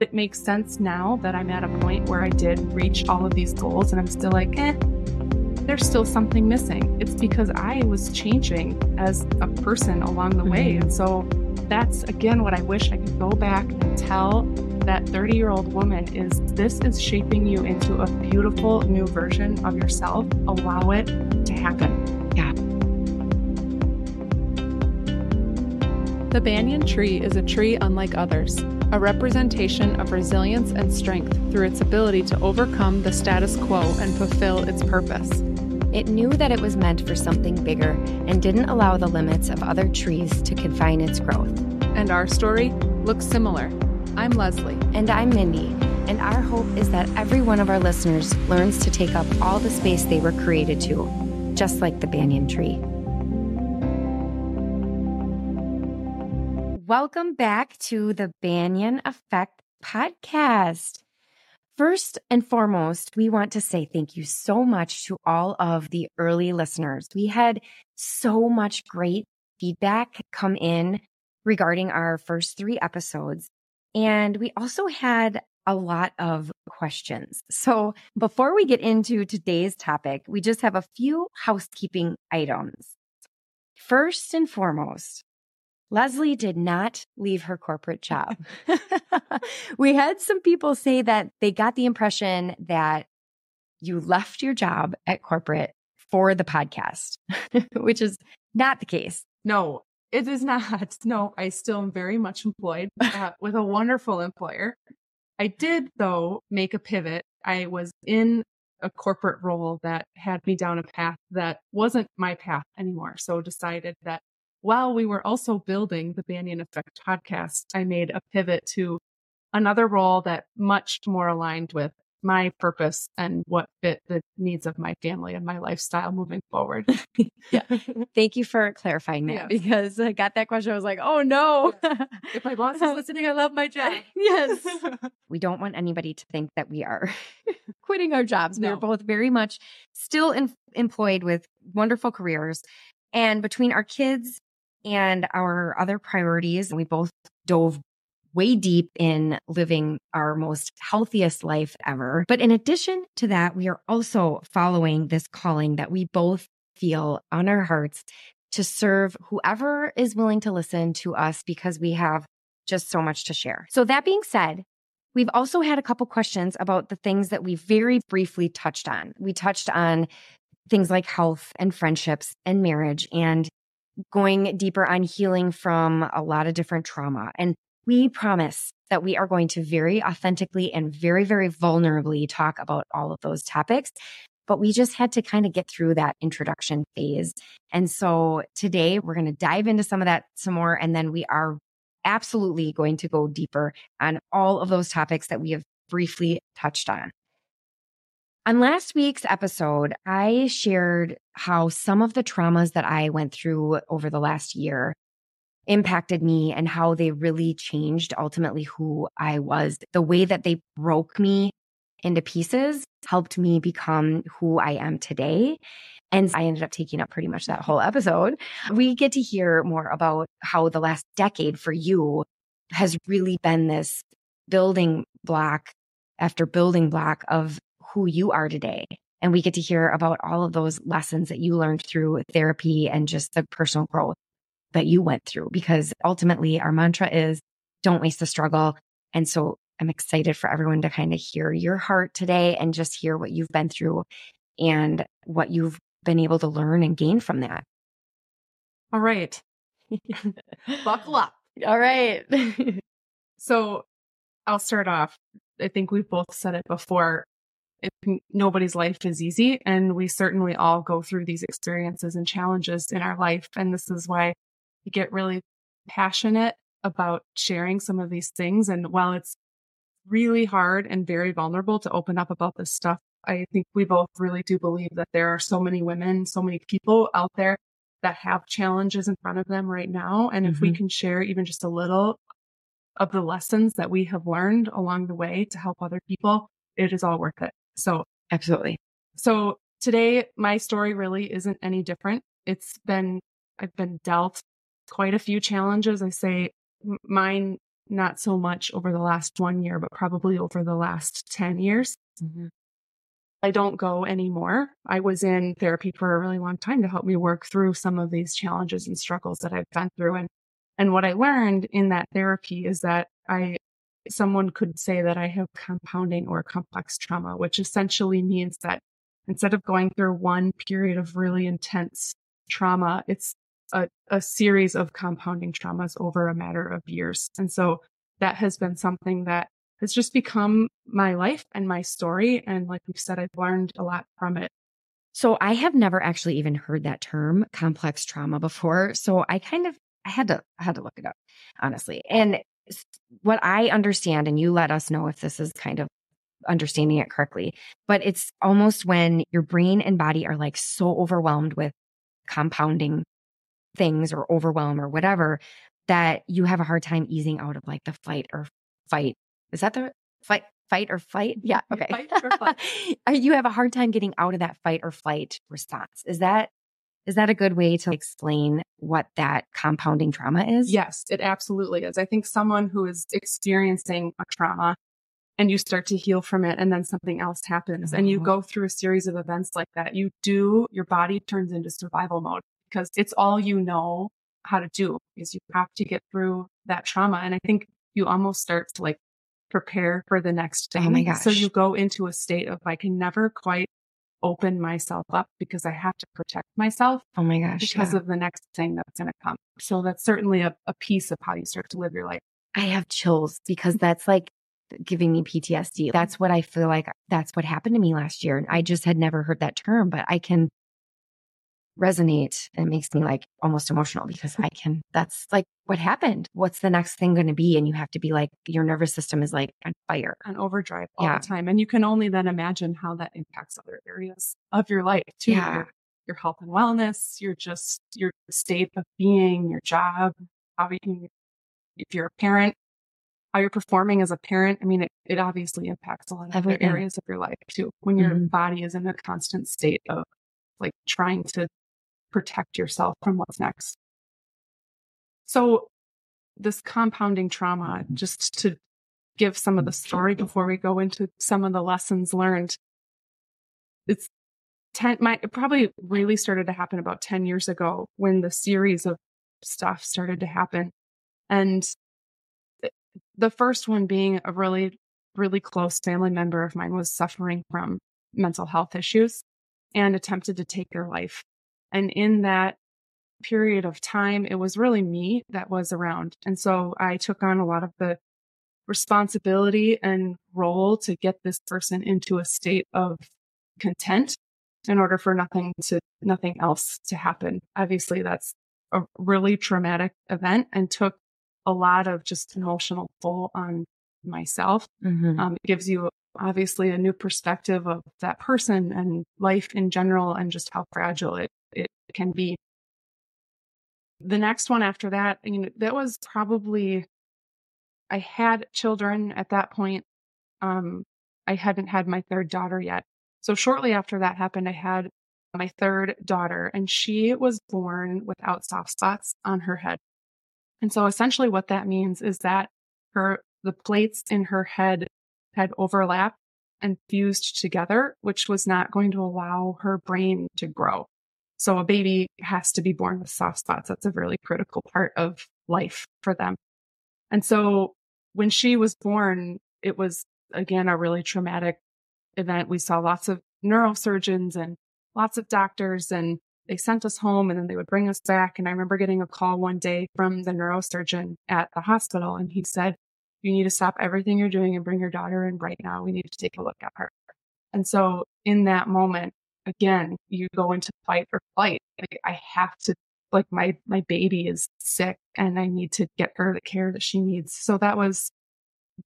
it makes sense now that I'm at a point where I did reach all of these goals and I'm still like, eh, there's still something missing. It's because I was changing as a person along the way. Mm-hmm. And so that's again what I wish I could go back and tell that 30 year old woman is this is shaping you into a beautiful new version of yourself. Allow it to happen. Yeah. The banyan tree is a tree unlike others, a representation of resilience and strength through its ability to overcome the status quo and fulfill its purpose. It knew that it was meant for something bigger and didn't allow the limits of other trees to confine its growth. And our story looks similar. I'm Leslie. And I'm Mindi. And our hope is that every one of our listeners learns to take up all the space they were created to, just like the banyan tree. Welcome back to the Banyan Effect podcast. First and foremost, we want to say thank you so much to all of the early listeners. We had so much great feedback come in regarding our first three episodes. And we also had a lot of questions. So before we get into today's topic, we just have a few housekeeping items. First and foremost, Leslie did not leave her corporate job. we had some people say that they got the impression that you left your job at corporate for the podcast, which is not the case. No, it is not. No, I still am very much employed uh, with a wonderful employer. I did, though, make a pivot. I was in a corporate role that had me down a path that wasn't my path anymore. So decided that while we were also building the Banyan Effect podcast, I made a pivot to another role that much more aligned with my purpose and what fit the needs of my family and my lifestyle moving forward. yeah. Thank you for clarifying that because I got that question. I was like, oh no. if my boss is listening, I love my job. yes. we don't want anybody to think that we are quitting our jobs. No. We're both very much still in- employed with wonderful careers. And between our kids and our other priorities, we both dove way deep in living our most healthiest life ever. But in addition to that, we are also following this calling that we both feel on our hearts to serve whoever is willing to listen to us because we have just so much to share. So that being said, We've also had a couple questions about the things that we very briefly touched on. We touched on things like health and friendships and marriage and going deeper on healing from a lot of different trauma. And we promise that we are going to very authentically and very, very vulnerably talk about all of those topics. But we just had to kind of get through that introduction phase. And so today we're going to dive into some of that some more. And then we are absolutely going to go deeper on all of those topics that we have briefly touched on. On last week's episode, I shared how some of the traumas that I went through over the last year impacted me and how they really changed ultimately who I was. The way that they broke me into pieces helped me become who I am today. And I ended up taking up pretty much that whole episode. We get to hear more about how the last decade for you has really been this building block after building block of who you are today. And we get to hear about all of those lessons that you learned through therapy and just the personal growth that you went through because ultimately our mantra is don't waste the struggle. And so I'm excited for everyone to kind of hear your heart today and just hear what you've been through and what you've been able to learn and gain from that. All right. Buckle up. All right. so I'll start off. I think we've both said it before. It, nobody's life is easy, and we certainly all go through these experiences and challenges in our life. And this is why you get really passionate about sharing some of these things. And while it's really hard and very vulnerable to open up about this stuff, I think we both really do believe that there are so many women, so many people out there that have challenges in front of them right now. And mm-hmm. if we mm-hmm. can share even just a little of the lessons that we have learned along the way to help other people, it is all worth it. So absolutely. So today, my story really isn't any different. It's been, I've been dealt quite a few challenges. I say mine not so much over the last one year, but probably over the last 10 years. Mm-hmm. I don't go anymore. I was in therapy for a really long time to help me work through some of these challenges and struggles that I've been through. And, and what I learned in that therapy is that I, someone could say that I have compounding or complex trauma, which essentially means that instead of going through one period of really intense trauma, it's a, a series of compounding traumas over a matter of years. And so that has been something that has just become my life and my story. And like we've said, I've learned a lot from it. So I have never actually even heard that term complex trauma before. So I kind of I had to I had to look it up, honestly. And what I understand, and you let us know if this is kind of understanding it correctly, but it's almost when your brain and body are like so overwhelmed with compounding things or overwhelm or whatever that you have a hard time easing out of like the fight or fight is that the fight, fight or flight? Yeah. Okay. Fight or flight. you have a hard time getting out of that fight or flight response. Is that is that a good way to explain what that compounding trauma is? Yes, it absolutely is. I think someone who is experiencing a trauma and you start to heal from it and then something else happens and you uh-huh. go through a series of events like that, you do, your body turns into survival mode because it's all you know how to do is you have to get through that trauma. And I think you almost start to like prepare for the next thing. Oh my gosh. So you go into a state of I can never quite open myself up because I have to protect myself. Oh my gosh. Because yeah. of the next thing that's going to come. So that's certainly a, a piece of how you start to live your life. I have chills because that's like giving me PTSD. That's what I feel like that's what happened to me last year. And I just had never heard that term, but I can resonate and it makes me like almost emotional because I can, that's like what happened. What's the next thing going to be? And you have to be like, your nervous system is like on fire, on overdrive all yeah. the time. And you can only then imagine how that impacts other areas of your life too. Yeah. Your, your health and wellness, your just, your state of being, your job, how you can, if you're a parent, how you're performing as a parent. I mean, it, it obviously impacts a lot of Everything. other areas of your life too. When your mm-hmm. body is in a constant state of like trying to protect yourself from what's next. So, this compounding trauma, mm-hmm. just to give some of the mm-hmm. story before we go into some of the lessons learned, it's 10, my, it probably really started to happen about 10 years ago when the series of stuff started to happen. And the first one being a really, really close family member of mine was suffering from mental health issues and attempted to take their life. And in that period of time, it was really me that was around. And so I took on a lot of the responsibility and role to get this person into a state of content in order for nothing to, nothing else to happen. Obviously, that's a really traumatic event and took a lot of just emotional toll on myself. Mm-hmm. Um, it gives you obviously a new perspective of that person and life in general and just how fragile it it can be. The next one after that, you know, that was probably, I had children at that point. Um, I hadn't had my third daughter yet. So shortly after that happened, I had my third daughter and she was born without soft spots on her head. And so essentially what that means is that her, the plates in her head had overlapped and fused together, which was not going to allow her brain to grow. So a baby has to be born with soft spots. That's a really critical part of life for them. And so when she was born, it was again a really traumatic event. We saw lots of neurosurgeons and lots of doctors and they sent us home and then they would bring us back. And I remember getting a call one day from the neurosurgeon at the hospital and he said, you need to stop everything you're doing and bring your daughter in right now. We need to take a look at her. And so in that moment, again, you go into fight or flight. Like, I have to, like my, my baby is sick and I need to get her the care that she needs. So that was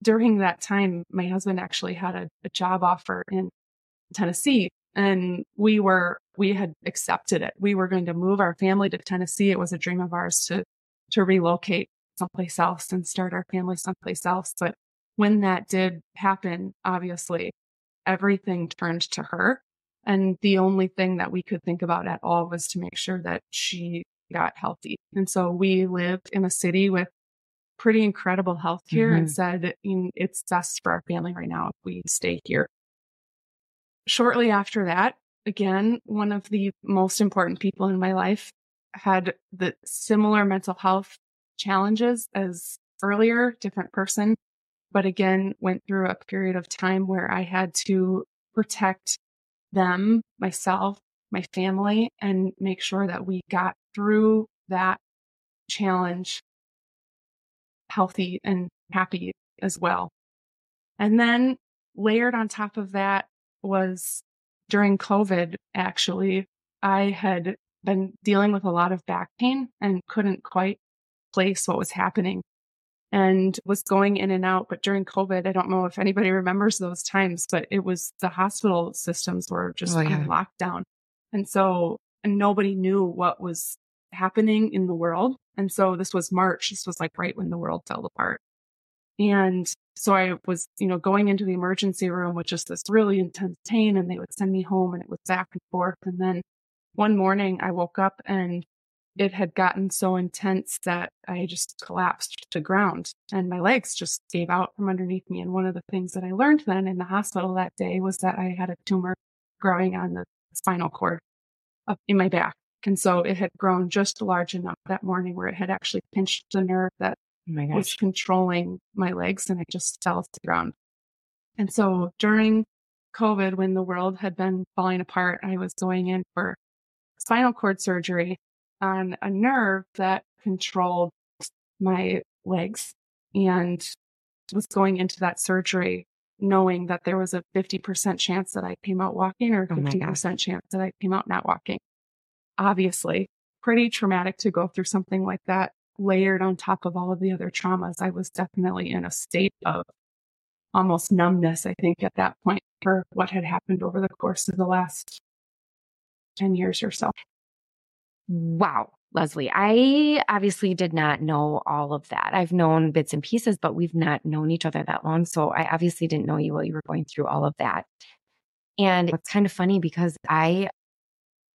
during that time, my husband actually had a, a job offer in Tennessee and we were, we had accepted it. We were going to move our family to Tennessee. It was a dream of ours to, to relocate someplace else and start our family someplace else. But when that did happen, obviously everything turned to her and the only thing that we could think about at all was to make sure that she got healthy. And so we lived in a city with pretty incredible health care mm-hmm. and said it's best for our family right now if we stay here. Shortly after that, again, one of the most important people in my life had the similar mental health challenges as earlier, different person, but again, went through a period of time where I had to protect them, myself, my family, and make sure that we got through that challenge healthy and happy as well. And then layered on top of that was during COVID, actually, I had been dealing with a lot of back pain and couldn't quite place what was happening and was going in and out. But during COVID, I don't know if anybody remembers those times, but it was the hospital systems were just oh, yeah. on lockdown. And so and nobody knew what was happening in the world. And so this was March. This was like right when the world fell apart. And so I was, you know, going into the emergency room with just this really intense pain and they would send me home and it was back and forth. And then one morning I woke up and it had gotten so intense that I just collapsed to ground and my legs just gave out from underneath me. And one of the things that I learned then in the hospital that day was that I had a tumor growing on the spinal cord up in my back. And so it had grown just large enough that morning where it had actually pinched the nerve that oh was controlling my legs and I just fell to the ground. And so during COVID, when the world had been falling apart, I was going in for spinal cord surgery on a nerve that controlled my legs and was going into that surgery knowing that there was a 50% chance that I came out walking or 50% oh chance that I came out not walking obviously pretty traumatic to go through something like that layered on top of all of the other traumas. I was definitely in a state of almost numbness, I think, at that point for what had happened over the course of the last 10 years or so. Wow. Leslie, I obviously did not know all of that. I've known bits and pieces, but we've not known each other that long. So I obviously didn't know you while you were going through all of that. And it's kind of funny because I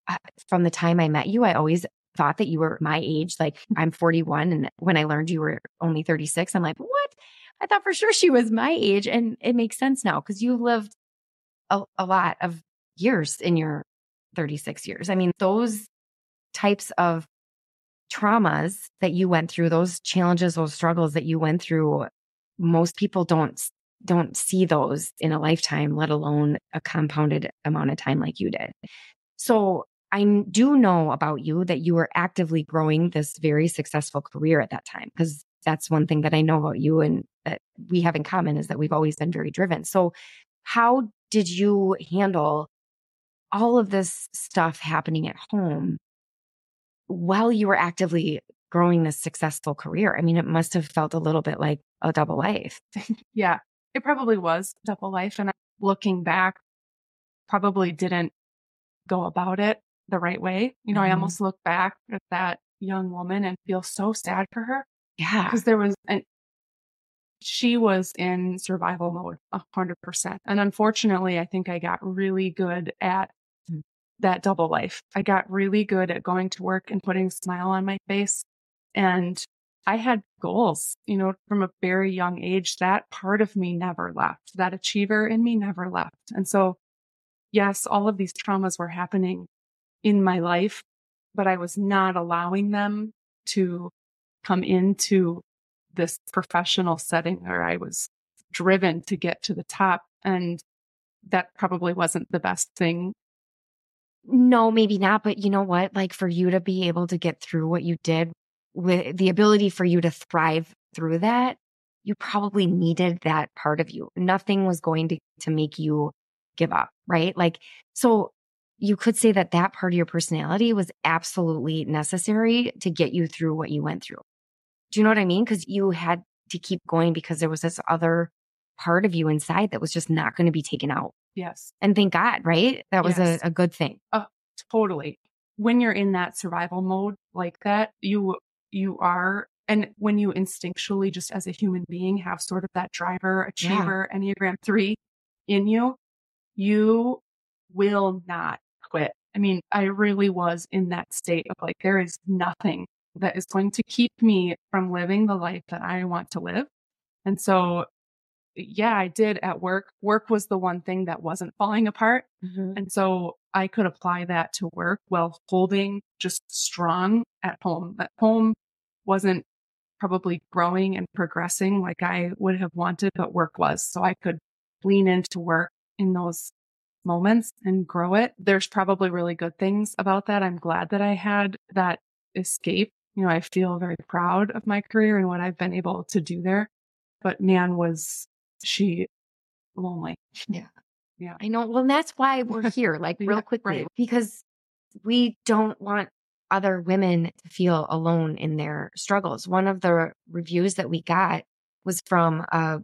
uh, from the time I met you, I always thought that you were my age. Like mm. I'm 41. And when I learned you were only 36, I'm like, what? I thought for sure she was my age. And it makes sense now because you've lived a, a lot of years in your 36 years. I mean, those types of traumas that you went through, those challenges, those struggles that you went through, most people don't don't see those in a lifetime, let alone a compounded amount of time like you did. So I do know about you that you were actively growing this very successful career at that time because that's one thing that I know about you and that we have in common is that we've always been very driven. So, how did you handle all of this stuff happening at home while you were actively growing this successful career? I mean, it must have felt a little bit like a double life. yeah, it probably was double life. And looking back, probably didn't go about it the right way. You know, mm-hmm. I almost look back at that young woman and feel so sad for her. Yeah. Because there was, and she was in survival mode a hundred percent. And unfortunately, I think I got really good at. That double life. I got really good at going to work and putting a smile on my face. And I had goals, you know, from a very young age. That part of me never left. That achiever in me never left. And so, yes, all of these traumas were happening in my life, but I was not allowing them to come into this professional setting where I was driven to get to the top. And that probably wasn't the best thing. No, maybe not. But you know what? Like for you to be able to get through what you did with the ability for you to thrive through that, you probably needed that part of you. Nothing was going to, to make you give up, right? Like, so you could say that that part of your personality was absolutely necessary to get you through what you went through. Do you know what I mean? Because you had to keep going because there was this other part of you inside that was just not going to be taken out. Yes. And thank God, right? That was yes. a, a, good thing. Oh, totally. When you're in that survival mode like that, you, you are, and when you instinctually, just as a human being, have sort of that driver, achiever, yeah. Enneagram three in you, you will not quit. I mean, I really was in that state of like, there is nothing that is going to keep me from living the life that I want to live. And so, yeah, I did at work. Work was the one thing that wasn't falling apart. Mm-hmm. And so I could apply that to work while holding just strong at home. At home wasn't probably growing and progressing like I would have wanted, but work was. So I could lean into work in those moments and grow it. There's probably really good things about that. I'm glad that I had that escape. You know, I feel very proud of my career and what I've been able to do there. But man, was she lonely. Yeah. Yeah. I know. Well, that's why we're here, like real yeah, quickly, right. because we don't want other women to feel alone in their struggles. One of the reviews that we got was from a,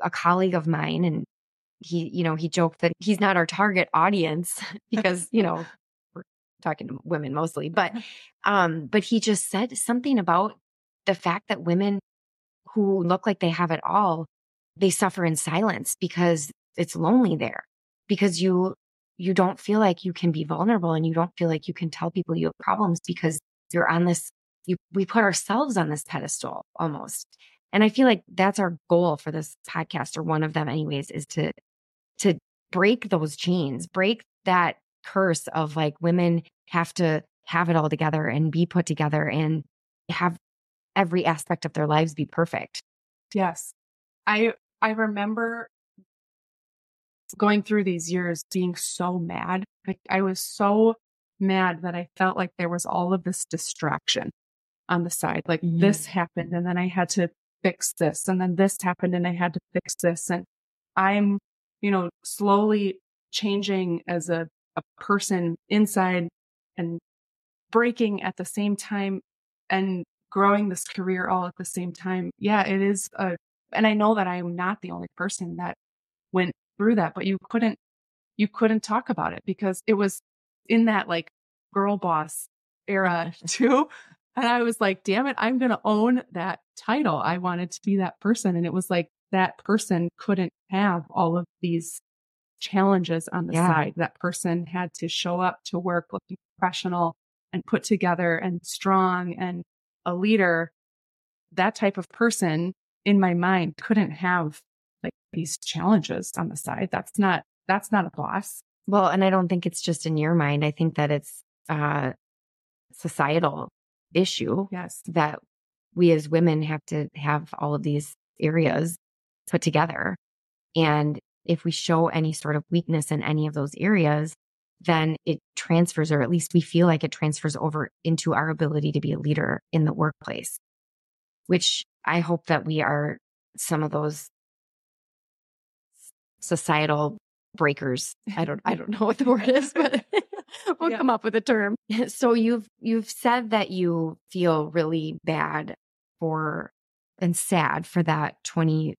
a colleague of mine and he, you know, he joked that he's not our target audience because, you know, we're talking to women mostly, but, um, but he just said something about the fact that women who look like they have it all, they suffer in silence because it's lonely there because you, you don't feel like you can be vulnerable and you don't feel like you can tell people you have problems because you're on this, you, we put ourselves on this pedestal almost. And I feel like that's our goal for this podcast or one of them anyways is to to break those chains, break that curse of like women have to have it all together and be put together and have every aspect of their lives be perfect. Yes. I I remember going through these years being so mad. Like I was so mad that I felt like there was all of this distraction on the side. Like mm-hmm. this happened and then I had to fix this and then this happened and I had to fix this and I'm you know, slowly changing as a, a person inside and breaking at the same time and growing this career all at the same time. Yeah, it is a, and I know that I am not the only person that went through that, but you couldn't, you couldn't talk about it because it was in that like girl boss era too. And I was like, damn it, I'm going to own that title. I wanted to be that person. And it was like, that person couldn't have all of these challenges on the yeah. side. That person had to show up to work looking professional and put together and strong and a leader. That type of person in my mind couldn't have like these challenges on the side. That's not, that's not a boss. Well, and I don't think it's just in your mind. I think that it's a societal issue. Yes. That we as women have to have all of these areas put together. And if we show any sort of weakness in any of those areas, then it transfers, or at least we feel like it transfers over into our ability to be a leader in the workplace, which I hope that we are some of those societal breakers. I don't, I don't know what the word is, but we'll yeah. come up with a term. So you've, you've said that you feel really bad for and sad for that 20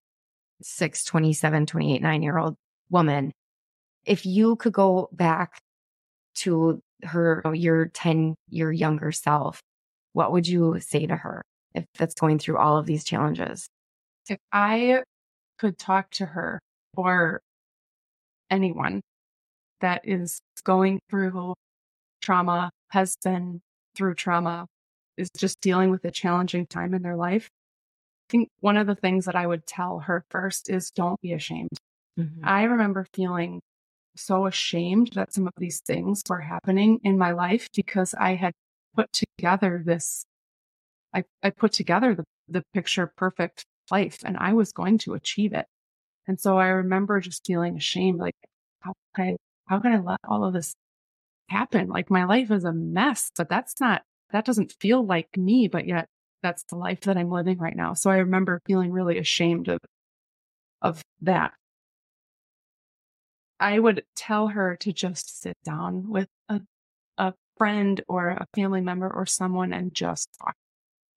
26, 27, 28, nine year old woman, if you could go back to her, your 10 year younger self, what would you say to her if that's going through all of these challenges? If I could talk to her or anyone that is going through trauma, has been through trauma, is just dealing with a challenging time in their life, I think one of the things that I would tell her first is don't be ashamed. Mm-hmm. I remember feeling so ashamed that some of these things were happening in my life because I had put together this, I, I put together the, the picture perfect life and I was going to achieve it. And so I remember just feeling ashamed, like, how can I, how can I let all of this happen? Like my life is a mess, but that's not, that doesn't feel like me, but yet that's the life that I'm living right now. So I remember feeling really ashamed of, of that. I would tell her to just sit down with a, a friend or a family member or someone and just talk.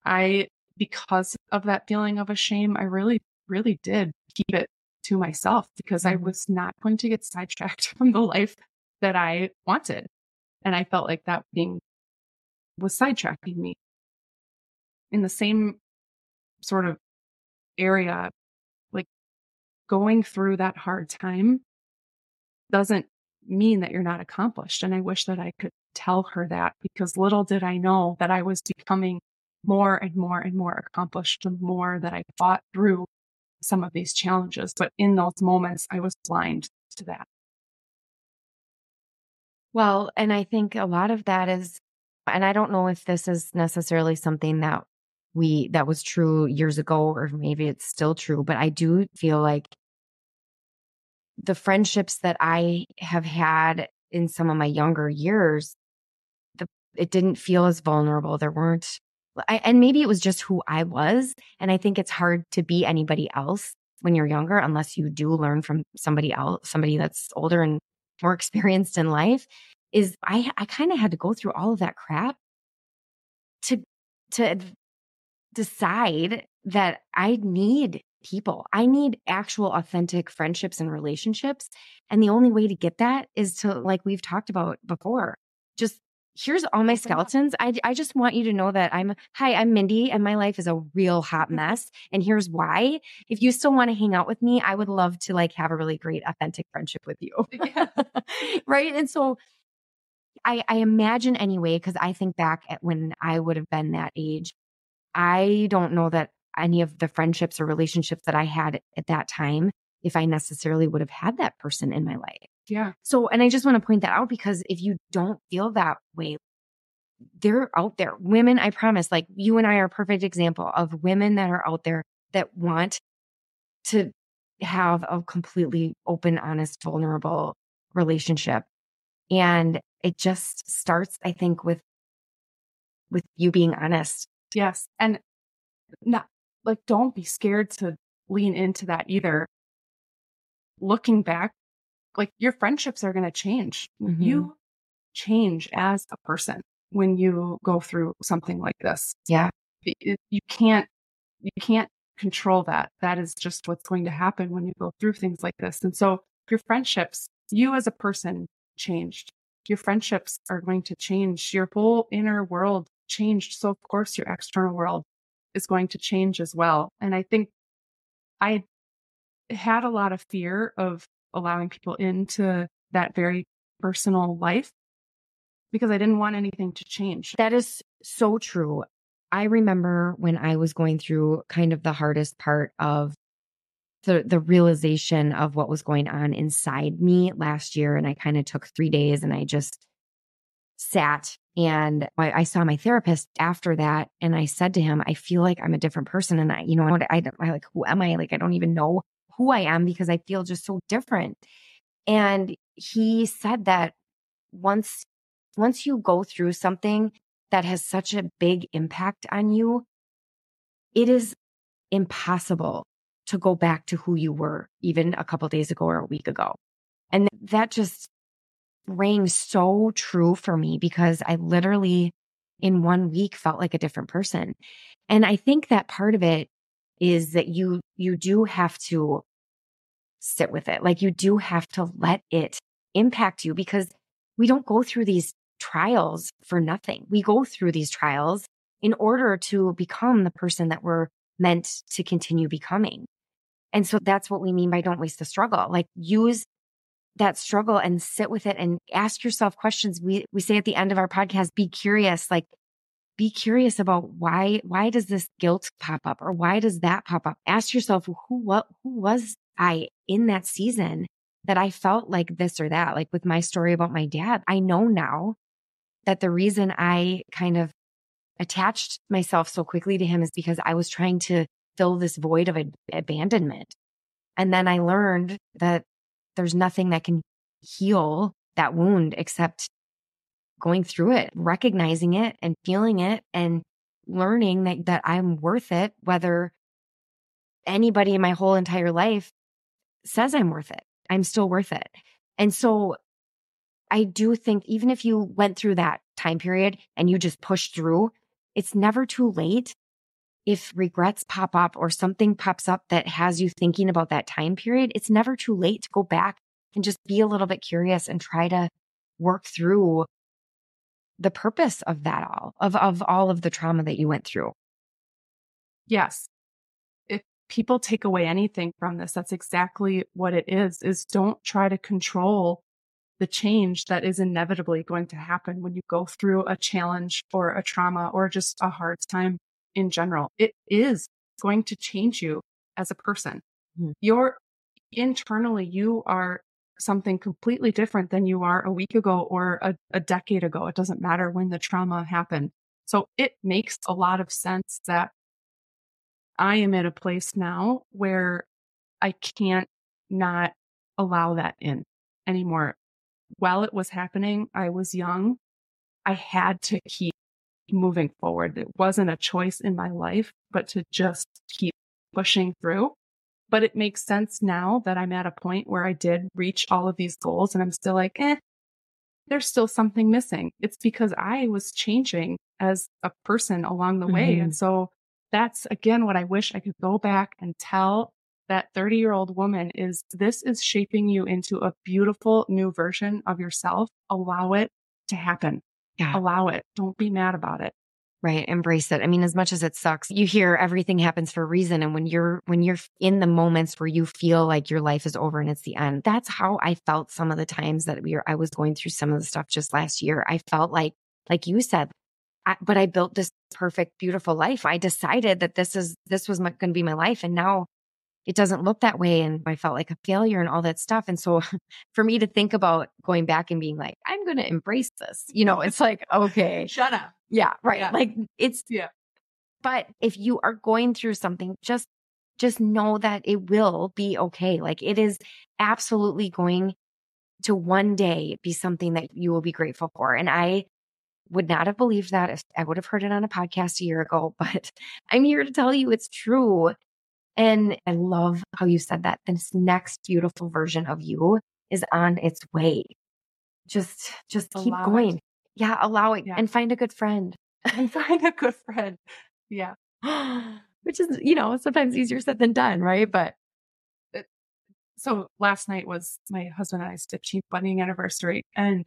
I, because of that feeling of a shame, I really, really did keep it to myself because I mm-hmm. was not going to get sidetracked from the life that I wanted. And I felt like that being was sidetracking me in the same sort of area, like going through that hard time doesn't mean that you're not accomplished. And I wish that I could tell her that because little did I know that I was becoming more and more and more accomplished the more that I fought through some of these challenges. But in those moments, I was blind to that. Well, and I think a lot of that is, and I don't know if this is necessarily something that we, that was true years ago, or maybe it's still true, but I do feel like the friendships that I have had in some of my younger years, the, it didn't feel as vulnerable. There weren't, I, and maybe it was just who I was. And I think it's hard to be anybody else when you're younger, unless you do learn from somebody else, somebody that's older and more experienced in life. Is I, I kind of had to go through all of that crap to, to decide that I need people. I need actual authentic friendships and relationships. And the only way to get that is to, like we've talked about before, just here's all my skeletons. I, I just want you to know that I'm, hi, I'm Mindi and my life is a real hot mm-hmm. mess. And here's why. If you still want to hang out with me, I would love to like have a really great authentic friendship with you. Yeah. right. And so I, I imagine anyway, because I think back at when I would have been that age, I don't know that any of the friendships or relationships that I had at that time if I necessarily would have had that person in my life. Yeah. So, and I just want to point that out because if you don't feel that way, they're out there. Women, I promise, like you and I are a perfect example of women that are out there that want to have a completely open, honest, vulnerable relationship. And it just starts, I think, with with you being honest. Yes. And not like don't be scared to lean into that either. Looking back, like your friendships are going to change. Mm-hmm. You change as a person when you go through something like this. Yeah. You can't, you can't control that. That is just what's going to happen when you go through things like this. And so your friendships, you as a person changed. Your friendships are going to change. Your whole inner world changed. So of course your external world is going to change as well. And I think I had a lot of fear of allowing people into that very personal life because I didn't want anything to change. That is so true. I remember when I was going through kind of the hardest part of the the realization of what was going on inside me last year and I kind of took 3 days and I just sat and I, I, saw my therapist after that and I said to him, I feel like I'm a different person. And I, you know, I, I, I like, who am I? Like, I don't even know who I am because I feel just so different. And he said that once, once you go through something that has such a big impact on you, it is impossible to go back to who you were even a couple days ago or a week ago. And that just rang so true for me because I literally in one week felt like a different person. And I think that part of it is that you, you do have to sit with it. Like you do have to let it impact you because we don't go through these trials for nothing. We go through these trials in order to become the person that we're meant to continue becoming. And so that's what we mean by don't waste the struggle. Like use that struggle and sit with it and ask yourself questions. We, we say at the end of our podcast, be curious, like be curious about why, why does this guilt pop up or why does that pop up? Ask yourself, who, what, who was I in that season that I felt like this or that? Like with my story about my dad, I know now that the reason I kind of attached myself so quickly to him is because I was trying to fill this void of abandonment. And then I learned that there's nothing that can heal that wound except going through it, recognizing it and feeling it and learning that, that I'm worth it, whether anybody in my whole entire life says I'm worth it. I'm still worth it. And so I do think even if you went through that time period and you just pushed through, it's never too late if regrets pop up or something pops up that has you thinking about that time period, it's never too late to go back and just be a little bit curious and try to work through the purpose of that all, of, of all of the trauma that you went through. Yes. If people take away anything from this, that's exactly what it is, is don't try to control the change that is inevitably going to happen when you go through a challenge or a trauma or just a hard time in general. It is going to change you as a person. Mm-hmm. You're internally, you are something completely different than you are a week ago or a, a decade ago. It doesn't matter when the trauma happened. So it makes a lot of sense that I am at a place now where I can't not allow that in anymore. While it was happening, I was young. I had to keep moving forward. It wasn't a choice in my life, but to just keep pushing through. But it makes sense now that I'm at a point where I did reach all of these goals and I'm still like, eh, there's still something missing. It's because I was changing as a person along the way. Mm-hmm. And so that's again what I wish I could go back and tell that 30 year old woman is this is shaping you into a beautiful new version of yourself. Allow it to happen. Yeah. Allow it. Don't be mad about it. Right. Embrace it. I mean, as much as it sucks, you hear everything happens for a reason. And when you're, when you're in the moments where you feel like your life is over and it's the end, that's how I felt some of the times that we were, I was going through some of the stuff just last year. I felt like, like you said, I, but I built this perfect, beautiful life. I decided that this is, this was going to be my life. And now it doesn't look that way. And I felt like a failure and all that stuff. And so for me to think about going back and being like, I'm going to embrace this, you know, it's like, okay, shut up. Yeah. Right. Yeah. Like it's, yeah. But if you are going through something, just, just know that it will be okay. Like it is absolutely going to one day be something that you will be grateful for. And I would not have believed that if I would have heard it on a podcast a year ago, but I'm here to tell you it's true. And I love how you said that this next beautiful version of you is on its way. Just, just keep allow going. It. Yeah. Allow it yeah. and find a good friend. And find a good friend. Yeah. Which is, you know, sometimes easier said than done, right? But it, so last night was my husband and I's 15th wedding anniversary. And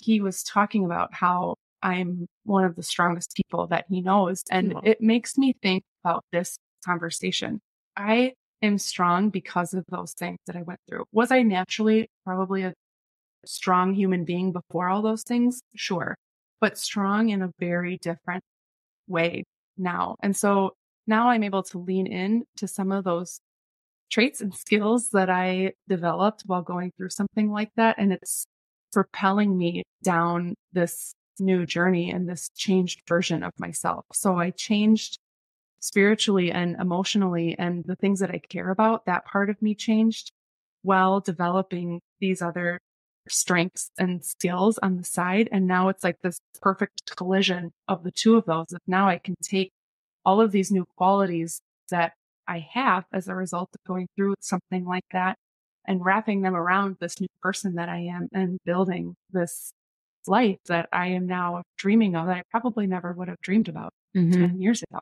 he was talking about how I'm one of the strongest people that he knows. And it makes me think about this conversation. I am strong because of those things that I went through. Was I naturally probably a strong human being before all those things? Sure. But strong in a very different way now. And so now I'm able to lean in to some of those traits and skills that I developed while going through something like that. And it's propelling me down this new journey and this changed version of myself. So I changed spiritually and emotionally and the things that I care about, that part of me changed while developing these other strengths and skills on the side. And now it's like this perfect collision of the two of those. That now I can take all of these new qualities that I have as a result of going through something like that and wrapping them around this new person that I am and building this life that I am now dreaming of that I probably never would have dreamed about mm-hmm. 10 years ago.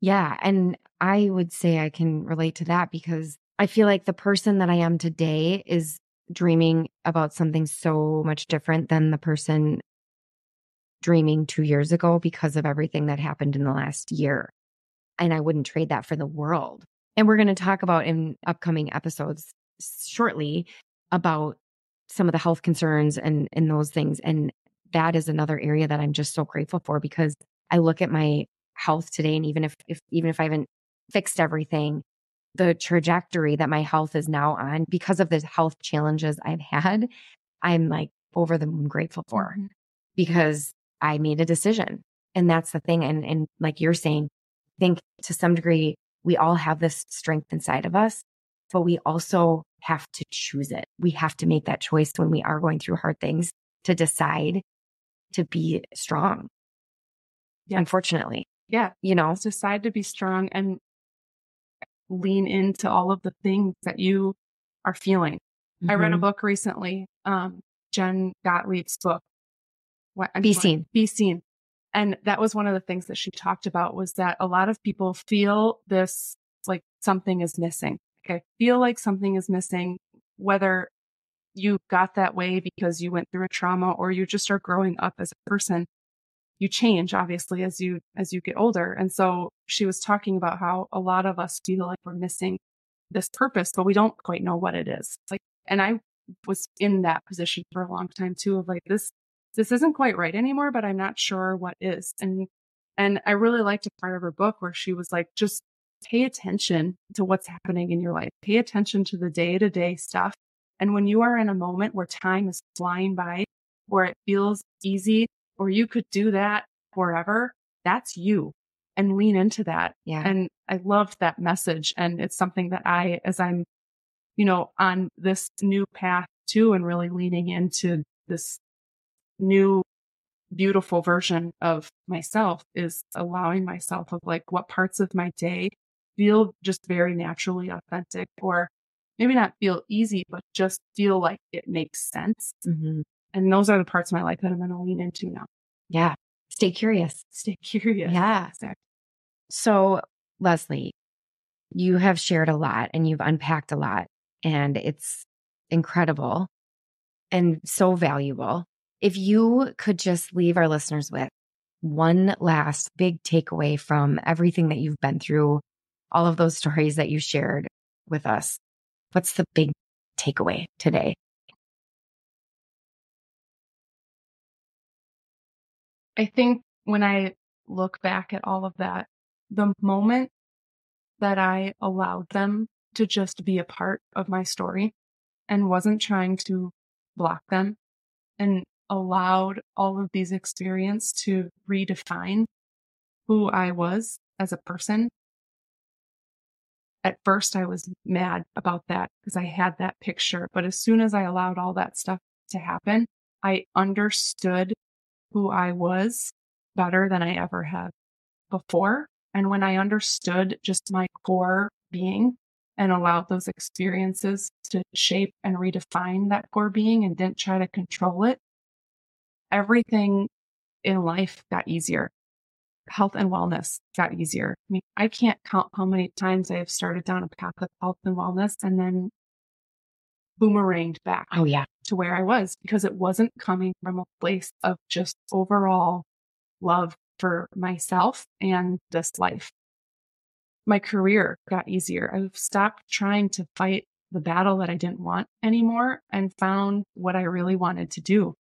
Yeah. And I would say I can relate to that because I feel like the person that I am today is dreaming about something so much different than the person dreaming two years ago because of everything that happened in the last year. And I wouldn't trade that for the world. And we're going to talk about in upcoming episodes shortly about some of the health concerns and and those things and that is another area that I'm just so grateful for because I look at my health today and even if, if even if I haven't fixed everything the trajectory that my health is now on because of the health challenges I've had I'm like over the moon grateful for mm-hmm. because I made a decision and that's the thing and and like you're saying I think to some degree we all have this strength inside of us but we also have to choose it. We have to make that choice when we are going through hard things to decide to be strong. Yeah. Unfortunately. Yeah. You know, decide to be strong and lean into all of the things that you are feeling. Mm-hmm. I read a mm-hmm. book recently, um, Jen Gottlieb's book. What, be seen. Be seen. And that was one of the things that she talked about was that a lot of people feel this like something is missing. I feel like something is missing, whether you got that way because you went through a trauma or you just are growing up as a person. You change obviously as you, as you get older. And so she was talking about how a lot of us feel like we're missing this purpose, but we don't quite know what it is. Like, and I was in that position for a long time too of like this this isn't quite right anymore, but I'm not sure what is. And and I really liked a part of her book where she was like, just pay attention to what's happening in your life. Pay attention to the day to day stuff. And when you are in a moment where time is flying by, where it feels easy, or you could do that forever, that's you and lean into that. Yeah. And I loved that message. And it's something that I, as I'm, you know, on this new path too, and really leaning into this new beautiful version of myself is allowing myself of like what parts of my day feel just very naturally authentic or maybe not feel easy, but just feel like it makes sense. Mm-hmm. And those are the parts of my life that I'm going to lean into now. Yeah. Stay curious. Stay curious. Yeah. Exactly. So, Leslie, you have shared a lot and you've unpacked a lot, and it's incredible and so valuable. If you could just leave our listeners with one last big takeaway from everything that you've been through, all of those stories that you shared with us, what's the big takeaway today? I think when I look back at all of that, the moment that I allowed them to just be a part of my story and wasn't trying to block them and allowed all of these experiences to redefine who I was as a person. At first I was mad about that because I had that picture, but as soon as I allowed all that stuff to happen, I understood who I was better than I ever have before. And when I understood just my core being and allowed those experiences to shape and redefine that core being and didn't try to control it, everything in life got easier. Health and wellness got easier. I mean, I can't count how many times I have started down a path of health and wellness and then boomeranged back. Oh, yeah. To where I was because it wasn't coming from a place of just overall love for myself and this life. My career got easier. I've stopped trying to fight the battle that I didn't want anymore and found what I really wanted to do.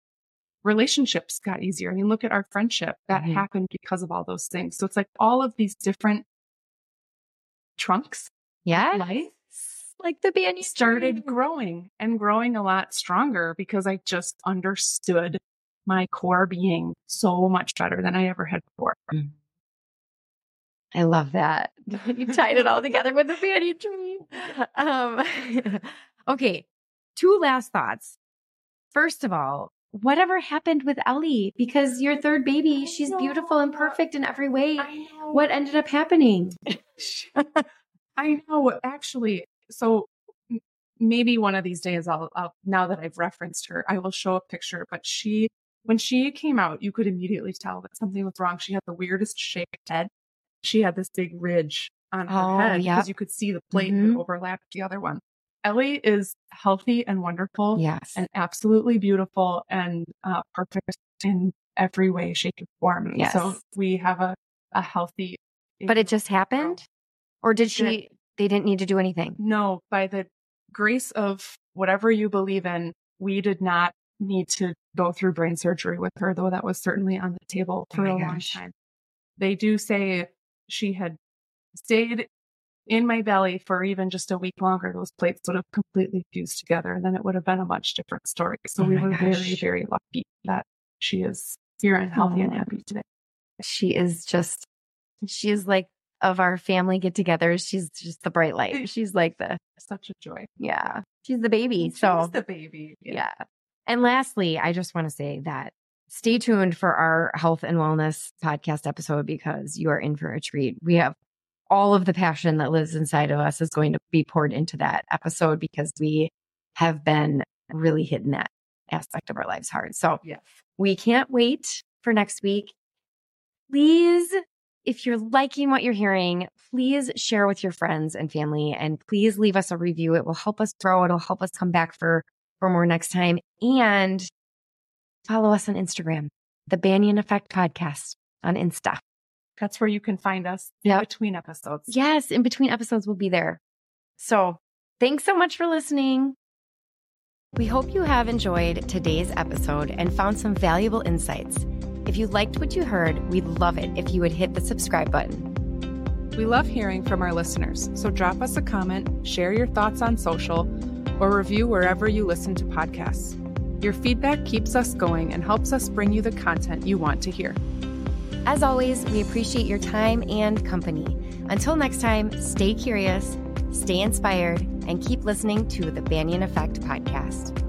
Relationships got easier. I mean, look at our friendship that Mhm. happened because of all those things. So it's like all of these different trunks Yeah. life Like the band started growing and growing a lot stronger because I just understood my core being so much better than I ever had before. I love that. you tied it all together with the banyan tree. Um, okay, two last thoughts. First of all, whatever happened with Ellie? Because your third baby, she's beautiful and perfect in every way. What ended up happening? I know, actually. So maybe one of these days I'll, I'll, now that I've referenced her, I will show a picture. But she, when she came out, you could immediately tell that something was wrong. She had the weirdest shaped head. She had this big ridge on her Oh, head yep. because you could see the plate Mhm. that overlapped the other one. Ellie is healthy and wonderful Yes. and absolutely beautiful and uh, perfect in every way, shape, and form. Yes. So we have a, a healthy. but it just happened? Or did she, they didn't need to do anything? No, by the grace of whatever you believe in, we did not need to go through brain surgery with her, though that was certainly on the table Oh for my a long time. They do say she had stayed in my belly for even just a week longer. Those plates would have completely fused together, and then it would have been a much different story. So Oh we were very, gosh. very lucky that she is here and healthy and happy today. She is just, she is like of our family get togethers. She's just the bright light. She's like the, Such a joy. yeah, she's the baby. So the baby. Yeah. And lastly, I just want to say that stay tuned for our health and wellness podcast episode because you are in for a treat. We have all of the passion that lives inside of us is going to be poured into that episode because we have been really hitting that aspect of our lives hard. So Yes. we can't wait for next week. Please, if you're liking what you're hearing, please share with your friends and family and please leave us a review. It will help us grow. It'll help us come back for, for more next time and follow us on Instagram, the Banyan Effect podcast on Insta. That's where you can find us Yep. between episodes. Yes, in between episodes, we'll be there. So thanks so much for listening. We hope you have enjoyed today's episode and found some valuable insights. If you liked what you heard, we'd love it if you would hit the subscribe button. We love hearing from our listeners, so drop us a comment, share your thoughts on social, or review wherever you listen to podcasts. Your feedback keeps us going and helps us bring you the content you want to hear. As always, we appreciate your time and company. Until next time, stay curious, stay inspired, and keep listening to the Banyan Effect podcast.